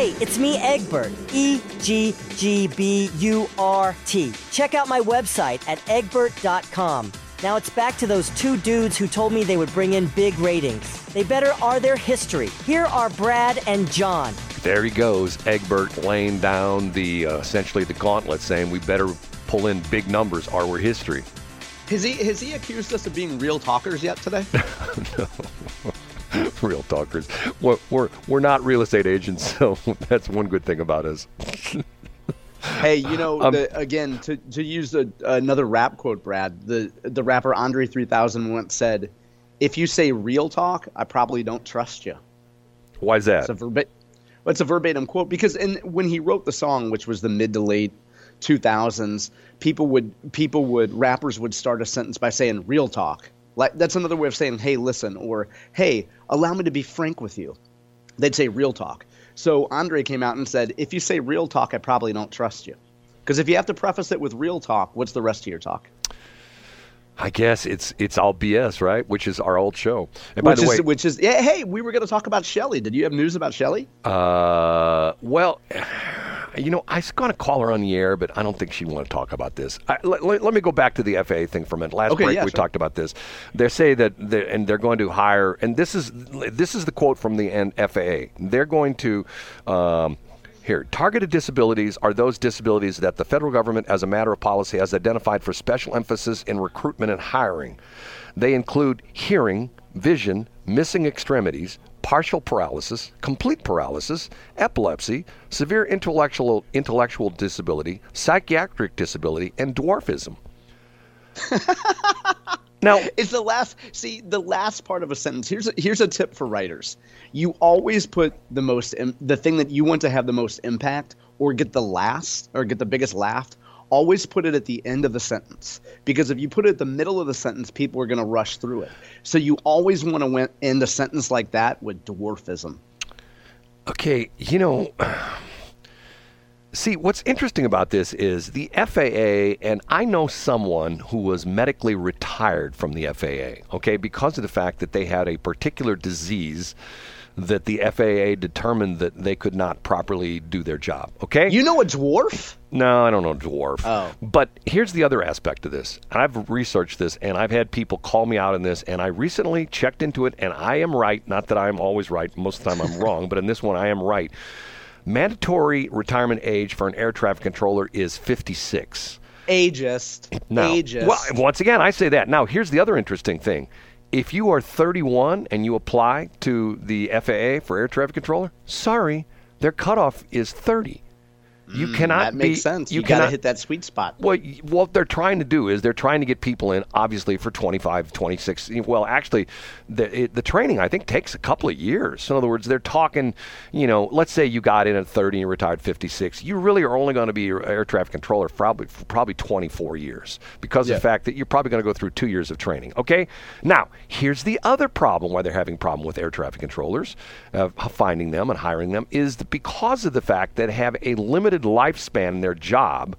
Hey, it's me, Egbert. E G G B U R T. Check out my website at egbert.com. Now it's back to those two dudes who told me they would bring in big ratings. They better are their history. Here are Brad and John. There he goes, Egbert laying down the uh, essentially the gauntlet, saying we better pull in big numbers. Are we're history? Has he has he accused us of being real talkers yet today? no. real talkers. We're, we're, we're not real estate agents, so that's one good thing about us. hey, you know, um, the, again, to, to use a, another rap quote, Brad, the, the rapper Andre 3000 once said, If you say real talk, I probably don't trust you. Why is that? It's a, verba- it's a verbatim quote because in, when he wrote the song, which was the mid to late 2000s, people would people would rappers would start a sentence by saying real talk like that's another way of saying, "Hey, listen," or "Hey, allow me to be frank with you." They'd say real talk. So Andre came out and said, "If you say real talk, I probably don't trust you." Because if you have to preface it with real talk, what's the rest of your talk? I guess it's it's all BS, right? Which is our old show. And which by the is, way, which is yeah. Hey, we were going to talk about Shelly. Did you have news about Shelly? Uh, well, you know, I was going to call her on the air, but I don't think she'd want to talk about this. I, let, let, me go back to the FAA thing for a minute. Last okay, break yeah, we sure. talked about this. They say that, they're, and they're going to hire, and this is this is the quote from the FAA. They're going to. Um, here, targeted disabilities are those disabilities that the federal government, as a matter of policy, has identified for special emphasis in recruitment and hiring. They include hearing, vision, missing extremities, partial paralysis, complete paralysis, epilepsy, severe intellectual intellectual disability, psychiatric disability, and dwarfism. now, it's the last. See, the last part of a sentence. Here's a, here's a tip for writers. You always put the most the thing that you want to have the most impact or get the last or get the biggest laugh always put it at the end of the sentence because if you put it at the middle of the sentence, people are going to rush through it. So you always want to end a sentence like that with dwarfism. Okay, you know. See, what's interesting about this is the FAA, and I know someone who was medically retired from the FAA, okay, because of the fact that they had a particular disease that the FAA determined that they could not properly do their job. Okay? You know a dwarf? No, I don't know dwarf. Oh. But here's the other aspect of this. I've researched this and I've had people call me out on this and I recently checked into it and I am right. Not that I'm always right. Most of the time I'm wrong, but in this one I am right. Mandatory retirement age for an air traffic controller is 56. Ageist. No. Ageist. Well, once again, I say that. Now, here's the other interesting thing if you are 31 and you apply to the FAA for air traffic controller, sorry, their cutoff is 30. You mm, cannot. That makes be, sense. You, you got to hit that sweet spot. Well, what they're trying to do is they're trying to get people in, obviously, for 25, 26. Well, actually, the it, the training I think takes a couple of years. So in other words, they're talking. You know, let's say you got in at 30 and you retired 56. You really are only going to be air traffic controller for probably for probably 24 years because yeah. of the fact that you're probably going to go through two years of training. Okay. Now, here's the other problem why they're having problem with air traffic controllers, uh, finding them and hiring them is because of the fact that have a limited lifespan in their job,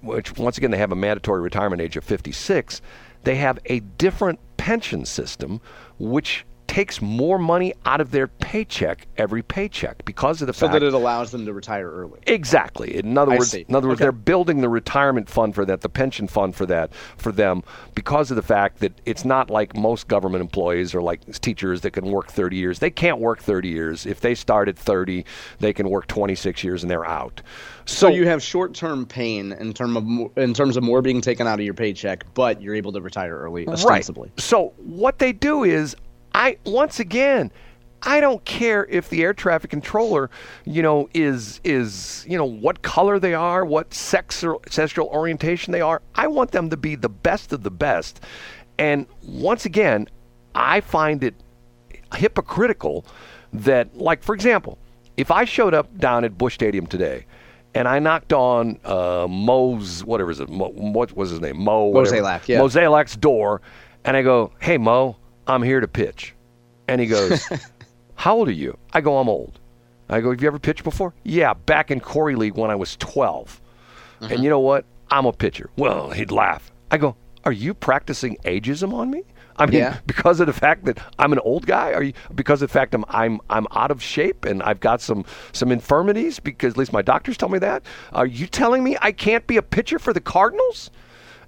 which once again they have a mandatory retirement age of 56, they have a different pension system which takes more money out of their paycheck every paycheck because of the so fact that it allows them to retire early. Exactly. In other I words, see. in other words, Okay. they're building the retirement fund for that, the pension fund for that, for them, because of the fact that it's not like most government employees or like teachers that can work 30 years. They can't work 30 years. If they start at 30, they can work 26 years and they're out. So, you have short-term pain in term of in terms of more being taken out of your paycheck, but you're able to retire early ostensibly. Right. So what they do is, I once again, I don't care if the air traffic controller, you know, is is you know what color they are, what sex or sexual orientation they are. I want them to be the best of the best. And once again, I find it hypocritical that, like for example, if I showed up down at Busch Stadium today and I knocked on uh, Mo's, whatever is it, Mo, what was his name? Mo. Mo whatever. Zalak, yeah. Mo door, and I go, hey, Mo, I'm here to pitch. And he goes, how old are you? I go, I'm old. I go, have you ever pitched before? Yeah, back in Khoury League when I was 12. Mm-hmm. And you know what? I'm a pitcher. Well, he'd laugh. I go, are you practicing ageism on me? I mean, Yeah. because of the fact that I'm an old guy? Are you because of the fact I'm I'm I'm out of shape and I've got some some infirmities? Because at least my doctors tell me that. Are you telling me I can't be a pitcher for the Cardinals?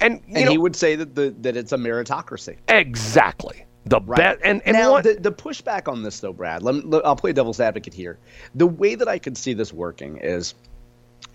And you And know he would say that the that it's a meritocracy. exactly the bet and and now what, the, the pushback on this though, Brad. Let, me- let- I'll play devil's advocate here. The way that I could see this working is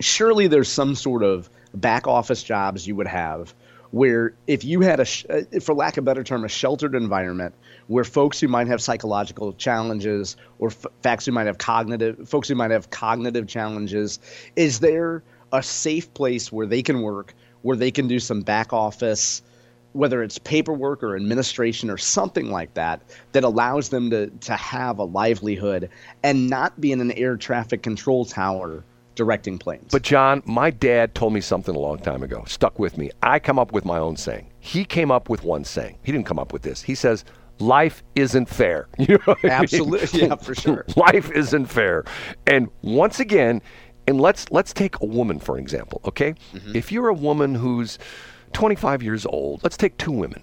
surely there's some sort of back office jobs you would have where if you had a uh, for lack of a better term a sheltered environment where folks who might have psychological challenges or f- facts who might have cognitive folks who might have cognitive challenges is there a safe place where they can work where they can do some back office whether it's paperwork or administration or something like that that allows them to, to have a livelihood and not be in an air traffic control tower directing planes. But John, my dad told me something a long time ago. Stuck with me. I come up with my own saying. He came up with one saying. He didn't come up with this. He says, "Life isn't fair." You know what I mean? Absolutely, yeah, for sure. Life isn't fair. And once again, and let's let's take a woman for example, okay? Mm-hmm. If you're a woman who's 25 years old, let's take two women.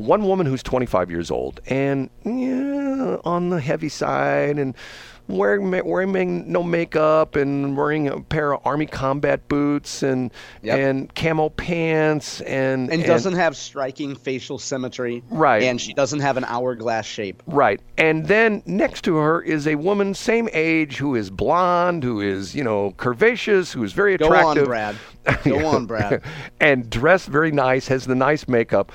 One woman who's 25 years old and yeah, on the heavy side and wearing wearing no makeup and wearing a pair of army combat boots and Yep. and camo pants and and doesn't have striking facial symmetry. Right. And she doesn't have an hourglass shape. Right. And then next to her is a woman same age who is blonde, who is, you know, curvaceous, who is very attractive Go on. Brad. Go on, Brad. and dressed very nice, has the nice makeup.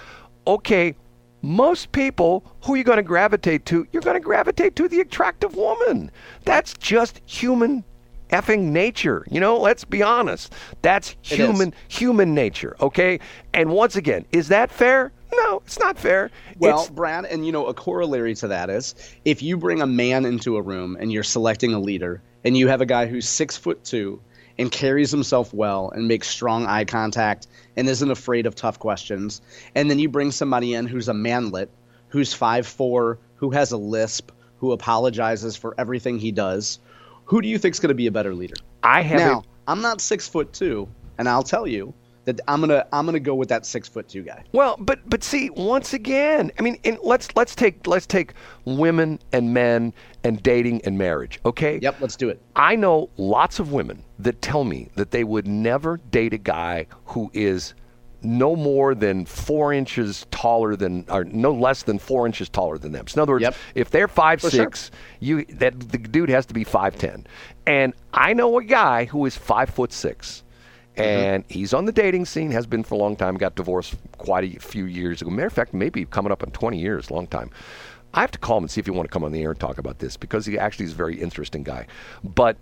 Okay, most people who are you going to gravitate to? You're going to gravitate to the attractive woman. That's just human effing nature. You know, let's be honest. That's human human nature, okay? And once again, is that fair? No, it's not fair. Well, It's- Brad, and you know, a corollary to that is if you bring a man into a room and you're selecting a leader, and you have a guy who's six foot two and carries himself well and makes strong eye contact and isn't afraid of tough questions, and then you bring somebody in who's a manlet, who's five four, who has a lisp, who apologizes for everything he does, who do you think's going to be a better leader? I have Now, I'm not six foot two, and I'll tell you that I'm gonna I'm gonna go with that six foot two guy. Well, but but see, once again, I mean, and let's let's take let's take women and men and dating and marriage. Okay. Yep, let's do it. I know lots of women that tell me that they would never date a guy who is no more than four inches taller than, or no less than four inches taller than them. So in other words, Yep. if they're five For sure. six, you that the dude has to be five ten. And I know a guy who is five foot six. Mm-hmm. And he's on the dating scene, has been for a long time, got divorced quite a few years ago. Matter of fact, maybe coming up on 20 years, long time. I have to call him and see if he want to come on the air and talk about this because he actually is a very interesting guy. But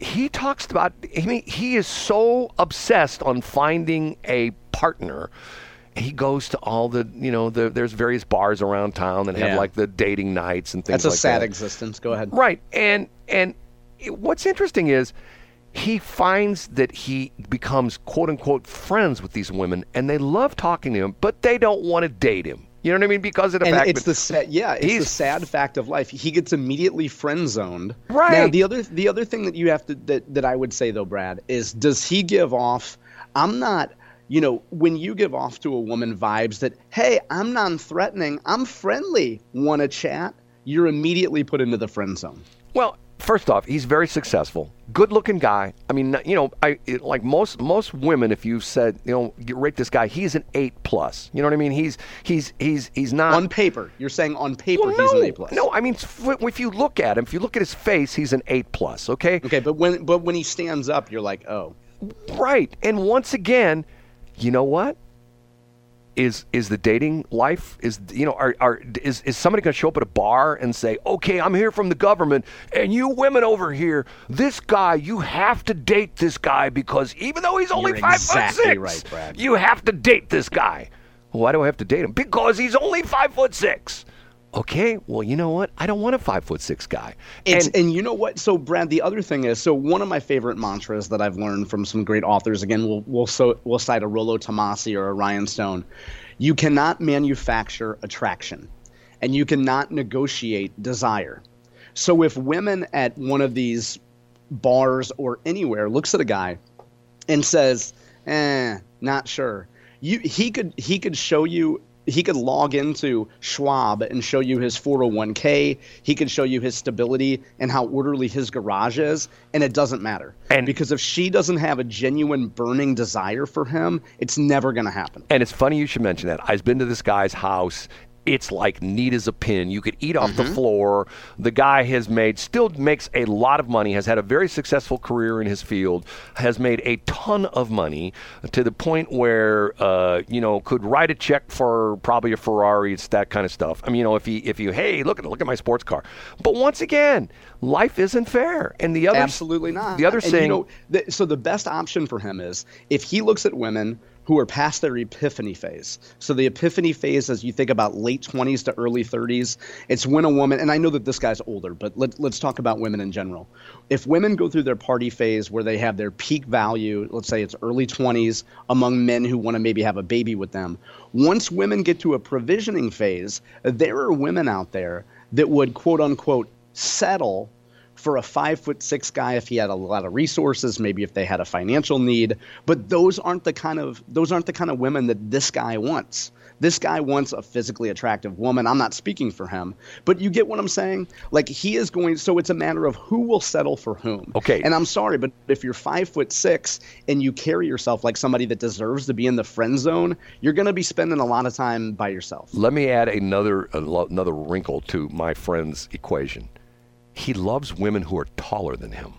he talks about I mean he is so obsessed on finding a partner. He goes to all the you know the there's various bars around town that have Yeah. like the dating nights and things That's a like sad that. existence. Go ahead. Right. And and it- what's interesting is he finds that he becomes quote unquote friends with these women and they love talking to him, but they don't want to date him. You know what I mean? Because of the and fact it's that the sad, yeah, it's the sad fact of life. He gets immediately friend zoned. Now, Right. the other the other thing that you have to that that I would say though, Brad, is does he give off? I'm not. You know, when you give off to a woman vibes that, hey, I'm non-threatening, I'm friendly, want to chat, you're immediately put into the friend zone. Well, first off, he's very successful, good-looking guy. I mean, you know, I it, like most most women. If you said, you know, you rate this guy, he's an eight plus. You know what I mean? He's he's he's he's not On paper, you're saying on paper Well, he's no, an A plus. no. I mean, if you look at him, if you look at his face, he's an eight plus. Okay, Okay, but when but when he stands up, you're like, oh, right. And once again, you know what? Is is the dating life is you know are, are is is somebody going to show up at a bar and say okay I'm here from the government and you women over here this guy you have to date this guy because even though he's only You're five exactly foot six right, Brad. you have to date this guy. Why do I have to date him? Because he's only five foot six okay, well, you know what? I don't want a five foot six guy. And, and you know what? So, Brad, the other thing is, so one of my favorite mantras that I've learned from some great authors, again, we'll we'll, so, we'll cite a Rollo Tomassi or a Rian Stone. You cannot manufacture attraction, and you cannot negotiate desire. So, if women at one of these bars or anywhere looks at a guy and says, "Eh, not sure," you he could he could show you he could log into Schwab and show you his 401k. He could show you his stability and how orderly his garage is, and it doesn't matter. And because if she doesn't have a genuine burning desire for him, it's never going to happen. And it's funny you should mention that. I've been to this guy's house it's like neat as a pin. You could eat off mm-hmm. the floor. The guy has made, still makes a lot of money, has had a very successful career in his field, has made a ton of money to the point where, uh, you know, could write a check for probably a Ferrari. It's that kind of stuff. I mean, you know, if you, if you, hey, look at, look at my sports car. But once again, life isn't fair. And the other, absolutely not. The other and saying, you know, the, so the best option for him is if he looks at women who are past their epiphany phase. So the epiphany phase, as you think about late 20s to early 30s, it's when a woman, and I know that this guy's older, but let, let's talk about women in general. If women go through their party phase where they have their peak value, let's say it's early 20s among men who want to maybe have a baby with them, once women get to a provisioning phase, there are women out there that would quote unquote settle for a five foot six guy if he had a lot of resources, maybe if they had a financial need. But those aren't the kind of those aren't the kind of women that this guy wants. This guy wants a physically attractive woman. I'm not speaking for him, but you get what I'm saying? Like he is going so it's a matter of who will settle for whom. Okay. And I'm sorry, but if you're five foot six and you carry yourself like somebody that deserves to be in the friend zone, you're gonna be spending a lot of time by yourself. Let me add another another wrinkle to my friend's equation he loves women who are taller than him.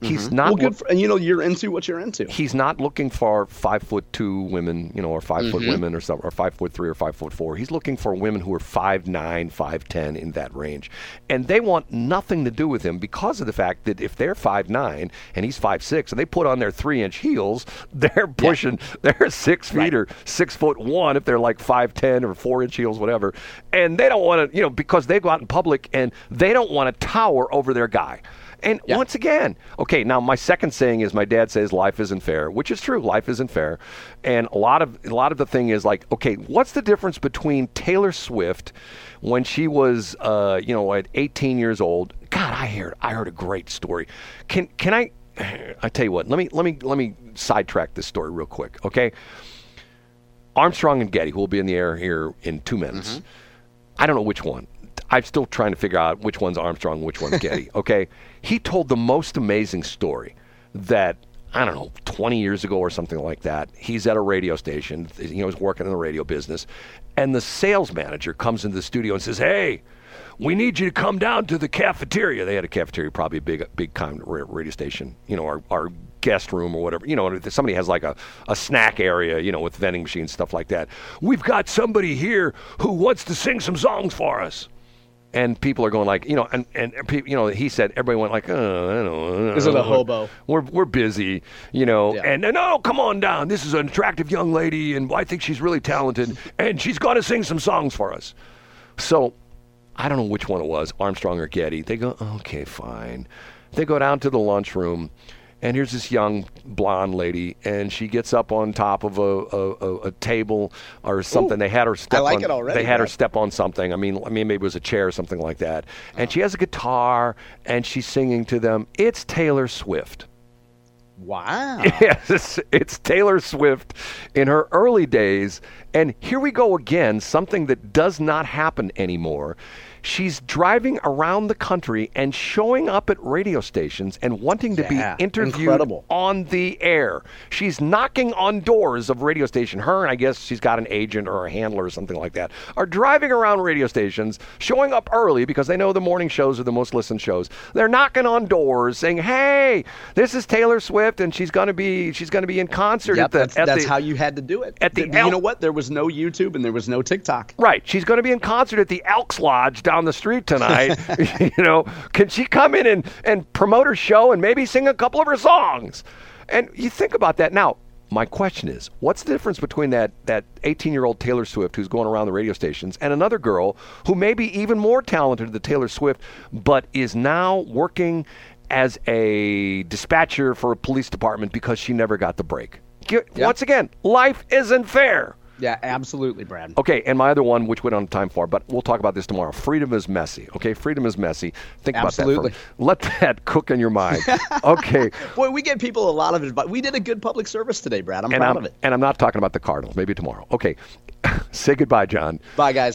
He's mm-hmm. not. Well, good. For, and you know, you're into what you're into. He's not looking for five foot two women, you know, or 5 mm-hmm. foot women, or some, or five foot three, or five foot four. He's looking for women who are five nine, five ten in that range, and they want nothing to do with him because of the fact that if they're five nine and he's five six, and they put on their three inch heels, they're pushing. Yeah. They're six feet right. or six foot one if they're like five ten or four inch heels, whatever, and they don't want to, you know, because they go out in public and they don't want to tower over their guy. And yeah. once again, okay, now my second saying is my dad says life isn't fair, which is true. Life isn't fair. And a lot of a lot of the thing is like, okay, what's the difference between Taylor Swift when she was uh, you know, at 18 years old? God, I heard I heard a great story. Can can I I tell you what, let me let me let me sidetrack this story real quick, okay? Armstrong and Getty, who will be in the air here in two minutes. Mm-hmm. I don't know which one. I'm still trying to figure out which one's Armstrong, which one's Getty. okay, he told the most amazing story that I don't know, 20 years ago or something like that. He's at a radio station. Know, he's working in the radio business, and the sales manager comes into the studio and says, "Hey." We need you to come down to the cafeteria. They had a cafeteria, probably a big, big kind radio station. You know, our, our guest room or whatever. You know, somebody has like a, a snack area, you know, with vending machines, stuff like that. We've got somebody here who wants to sing some songs for us and people are going like, you know, and and you know, he said everybody went like, oh, I don't know. This is a hobo. We're we're busy, you know, yeah. and no, oh, come on down. This is an attractive young lady, and I think she's really talented, and she's going to sing some songs for us. So, I don't know which one it was, Armstrong or Getty. They go, okay, fine. They go down to the lunchroom and here's this young blonde lady, and she gets up on top of a, a, a table or something. Ooh, they had her step. I like on, it already. They had her step on something. I mean, I mean, maybe it was a chair or something like that. And oh. she has a guitar, and she's singing to them. It's Taylor Swift. Wow. Yes, it's, it's Taylor Swift in her early days. And here we go again, something that does not happen anymore. She's driving around the country and showing up at radio stations and wanting to yeah, be interviewed incredible. on the air. She's knocking on doors of radio station. Her and I guess she's got an agent or a handler or something like that are driving around radio stations, showing up early because they know the morning shows are the most listened shows. They're knocking on doors saying, "Hey, this is Taylor Swift and she's going to be she's going to be in concert yep, at the that's, at that's the, how you had to do it. At the you know what? There was no YouTube and there was no TikTok. Right. She's going to be in concert at the Elks Lodge down the street tonight. you know, can she come in and, and promote her show and maybe sing a couple of her songs? And you think about that now. My question is, what's the difference between that that 18-year-old Taylor Swift who's going around the radio stations and another girl who may be even more talented than Taylor Swift, but is now working as a dispatcher for a police department because she never got the break? Once again, life isn't fair. Yeah, absolutely, Brad. Okay, and my other one, which we don't have time for, but we'll talk about this tomorrow. Freedom is messy. Okay, freedom is messy. Think absolutely. about that. For, let that cook in your mind. Okay. Boy, we get people a lot of advice. We did a good public service today, Brad. I'm and proud I'm, of it. And I'm not talking about the Cardinals. Maybe tomorrow. Okay. Say goodbye, John. Bye, guys.